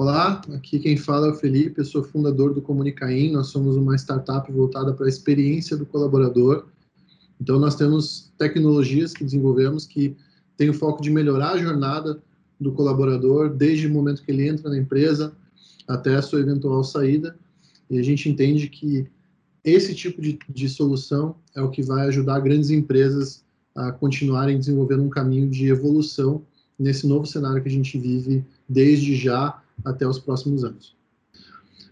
Olá, aqui quem fala é o Felipe, eu sou fundador do Comunicaim, nós somos uma startup voltada para a experiência do colaborador. Então, nós temos tecnologias que desenvolvemos que têm o foco de melhorar a jornada do colaborador, desde o momento que ele entra na empresa até a sua eventual saída. E a gente entende que esse tipo de, de solução é o que vai ajudar grandes empresas a continuarem desenvolvendo um caminho de evolução nesse novo cenário que a gente vive desde já até os próximos anos.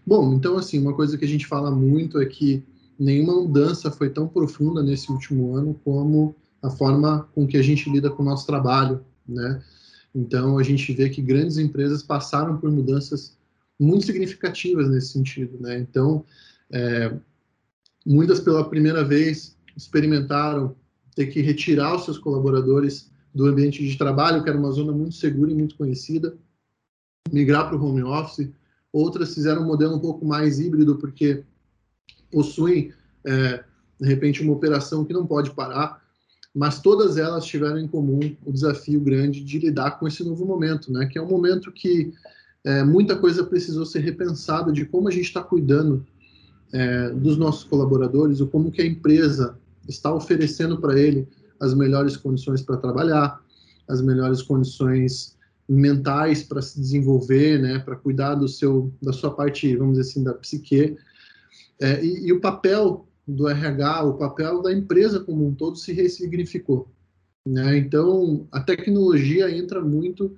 Bom, então, assim, uma coisa que a gente fala muito é que nenhuma mudança foi tão profunda nesse último ano como a forma com que a gente lida com o nosso trabalho, né? Então, a gente vê que grandes empresas passaram por mudanças muito significativas nesse sentido, né? Então, é, muitas pela primeira vez experimentaram ter que retirar os seus colaboradores do ambiente de trabalho, que era uma zona muito segura e muito conhecida, migrar para o home office. Outras fizeram um modelo um pouco mais híbrido, porque possuem, é, de repente, uma operação que não pode parar, mas todas elas tiveram em comum o desafio grande de lidar com esse novo momento, né? Que é um momento que é, muita coisa precisou ser repensada de como a gente está cuidando é, dos nossos colaboradores, ou como que a empresa está oferecendo para ele as melhores condições para trabalhar, as melhores condições mentais para se desenvolver, né, para cuidar do seu, da sua parte, vamos dizer assim, da psique. É, e, e, o papel do RH, o papel da empresa como um todo se ressignificou. Né? Então, a tecnologia entra muito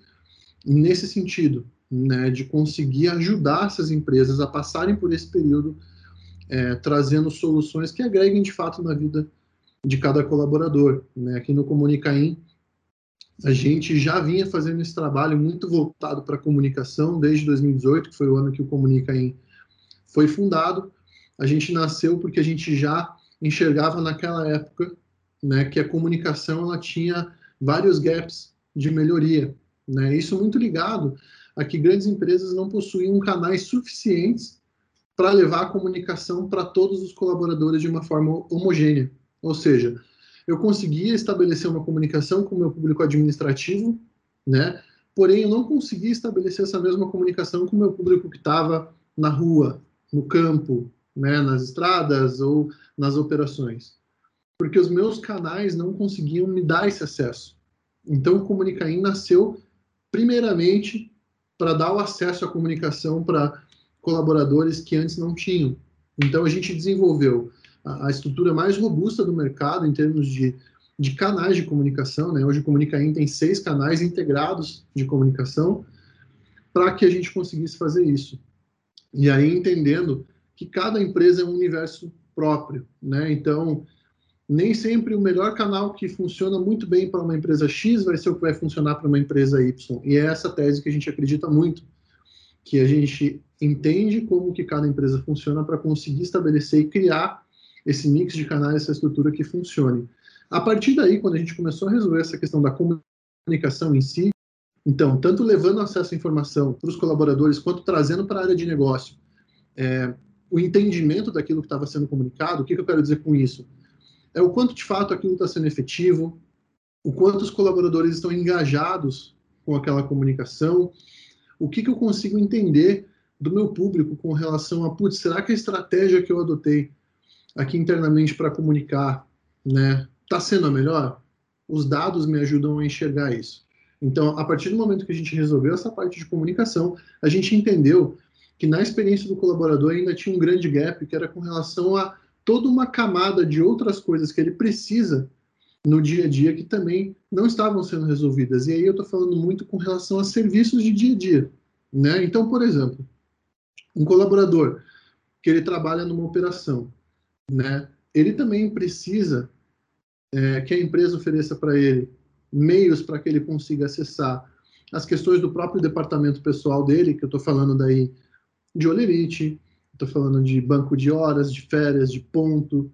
nesse sentido, né, de conseguir ajudar essas empresas a passarem por esse período, é, trazendo soluções que agreguem de fato na vida de cada colaborador. Né? Aqui no Comunicaim, a gente já vinha fazendo esse trabalho muito voltado para a comunicação desde 2018, que foi o ano que o Comunicaim foi fundado. A gente nasceu porque a gente já enxergava naquela época né, que a comunicação ela tinha vários gaps de melhoria. Né? Isso muito ligado a que grandes empresas não possuíam canais suficientes para levar a comunicação para todos os colaboradores de uma forma homogênea. Ou seja, eu conseguia estabelecer uma comunicação com o meu público administrativo, né? Porém, eu não conseguia estabelecer essa mesma comunicação com o meu público que estava na rua, no campo, né, nas estradas ou nas operações. Porque os meus canais não conseguiam me dar esse acesso. Então, o Comunicaim nasceu, primeiramente, para dar o acesso à comunicação para colaboradores que antes não tinham. Então, a gente desenvolveu a, estrutura mais robusta do mercado em termos de, de canais de comunicação. Né? Hoje o Comunicaim tem seis canais integrados de comunicação para que a gente conseguisse fazer isso. E aí entendendo que cada empresa é um universo próprio, né? Então, nem sempre o melhor canal que funciona muito bem para uma empresa X vai ser o que vai funcionar para uma empresa Y. E é essa tese que a gente acredita muito, que a gente entende como que cada empresa funciona para conseguir estabelecer e criar esse mix de canais, essa estrutura que funcione. A partir daí, quando a gente começou a resolver essa questão da comunicação em si, então, tanto levando acesso à informação para os colaboradores, quanto trazendo para a área de negócio é, o entendimento daquilo que estava sendo comunicado, o que, que eu quero dizer com isso? É o quanto de fato aquilo está sendo efetivo, o quanto os colaboradores estão engajados com aquela comunicação, o que, que eu consigo entender do meu público com relação a, putz, será que a estratégia que eu adotei aqui internamente para comunicar, né, está sendo a melhor? Os dados me ajudam a enxergar isso. Então, a partir do momento que a gente resolveu essa parte de comunicação, a gente entendeu que na experiência do colaborador ainda tinha um grande gap, que era com relação a toda uma camada de outras coisas que ele precisa no dia a dia que também não estavam sendo resolvidas. E aí eu estou falando muito com relação a serviços de dia a dia. Né? Então, por exemplo, um colaborador que ele trabalha numa operação, né? Ele também precisa é, que a empresa ofereça para ele meios para que ele consiga acessar as questões do próprio departamento pessoal dele, que eu estou falando daí de olerite, estou falando de banco de horas, de férias, de ponto,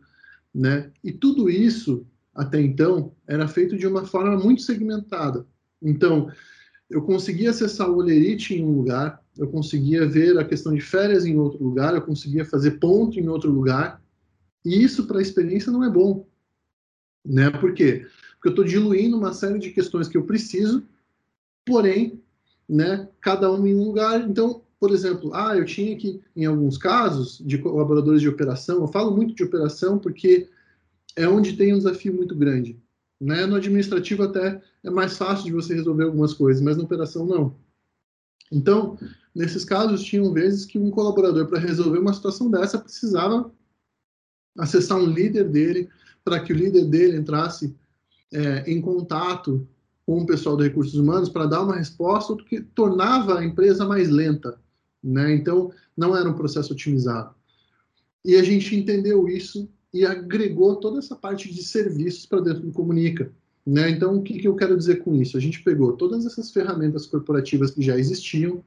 né? E tudo isso, até então, era feito de uma forma muito segmentada. Então, eu conseguia acessar o olerite em um lugar, eu conseguia ver a questão de férias em outro lugar, eu conseguia fazer ponto em outro lugar, e isso para a experiência não é bom. Né? Por quê? Porque eu estou diluindo uma série de questões que eu preciso, porém, né, cada uma em um lugar. Então, por exemplo, ah, eu tinha que, em alguns casos, de colaboradores de operação, eu falo muito de operação porque é onde tem um desafio muito grande. Né? No administrativo até é mais fácil de você resolver algumas coisas, mas na operação não. Então, nesses casos, tinham vezes que um colaborador, para resolver uma situação dessa, precisava acessar um líder dele, para que o líder dele entrasse é, em contato com o pessoal de recursos humanos para dar uma resposta, que tornava a empresa mais lenta. Né? Então, não era um processo otimizado. E a gente entendeu isso e agregou toda essa parte de serviços para dentro do Comunica. Né? Então, o que, que eu quero dizer com isso? A gente pegou todas essas ferramentas corporativas que já existiam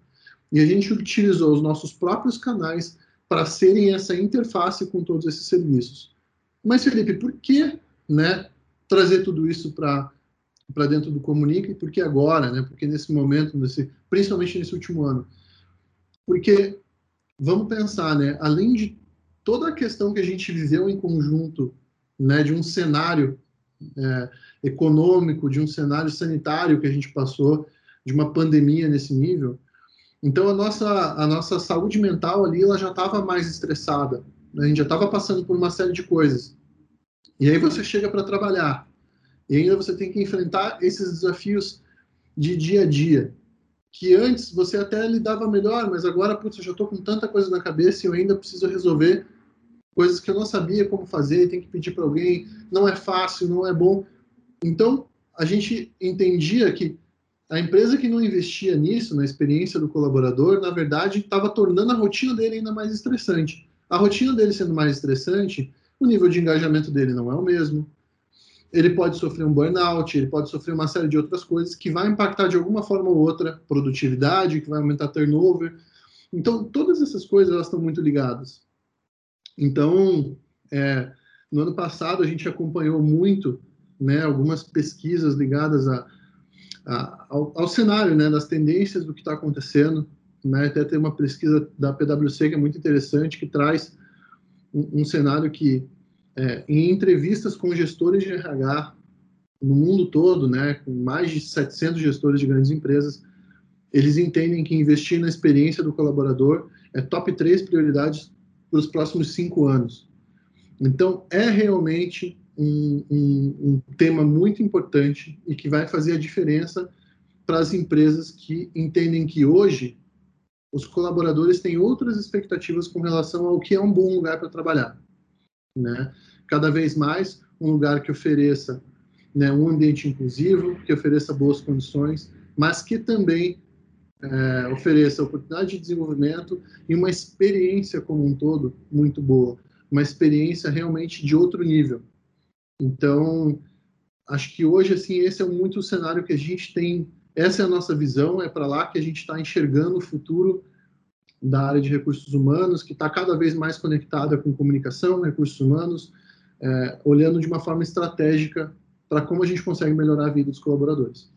e a gente utilizou os nossos próprios canais para serem essa interface com todos esses serviços. Mas, Felipe, por que né, trazer tudo isso para para dentro do Comunica e por que agora, né? Porque nesse momento, nesse, principalmente nesse último ano. Porque vamos pensar, né? Além de toda a questão que a gente viveu em conjunto, né? De um cenário é, econômico, de um cenário sanitário que a gente passou, de uma pandemia nesse nível. Então a nossa a nossa saúde mental ali ela já estava mais estressada. Né? A gente já estava passando por uma série de coisas. E aí você chega para trabalhar e ainda você tem que enfrentar esses desafios de dia a dia, que antes você até lidava melhor, mas agora, putz, eu já estou com tanta coisa na cabeça e eu ainda preciso resolver coisas que eu não sabia como fazer, tem que pedir para alguém, não é fácil, não é bom. Então, a gente entendia que a empresa que não investia nisso, na experiência do colaborador, na verdade, estava tornando a rotina dele ainda mais estressante. A rotina dele sendo mais estressante, o nível de engajamento dele não é o mesmo, ele pode sofrer um burnout, ele pode sofrer uma série de outras coisas que vai impactar de alguma forma ou outra produtividade, que vai aumentar turnover. Então, todas essas coisas elas estão muito ligadas. Então, é, no ano passado a gente acompanhou muito, né, algumas pesquisas ligadas a, ao, ao, cenário, né, das tendências do que está acontecendo. Né, até tem uma pesquisa da PwC que é muito interessante que traz um, um cenário que é, em entrevistas com gestores de RH no mundo todo, né, com mais de 700 gestores de grandes empresas, eles entendem que investir na experiência do colaborador é top 3 prioridades para os próximos cinco anos. Então, é realmente um, um, um tema muito importante e que vai fazer a diferença para as empresas que entendem que hoje os colaboradores têm outras expectativas com relação ao que é um bom lugar para trabalhar. Né? Cada vez mais um lugar que ofereça né, um ambiente inclusivo, que ofereça boas condições, mas que também é, ofereça oportunidade de desenvolvimento e uma experiência como um todo muito boa, uma experiência realmente de outro nível. Então, acho que hoje assim esse é muito o cenário que a gente tem. Essa é a nossa visão, é para lá que a gente está enxergando o futuro da área de recursos humanos, que está cada vez mais conectada com comunicação, recursos humanos, é, olhando de uma forma estratégica para como a gente consegue melhorar a vida dos colaboradores.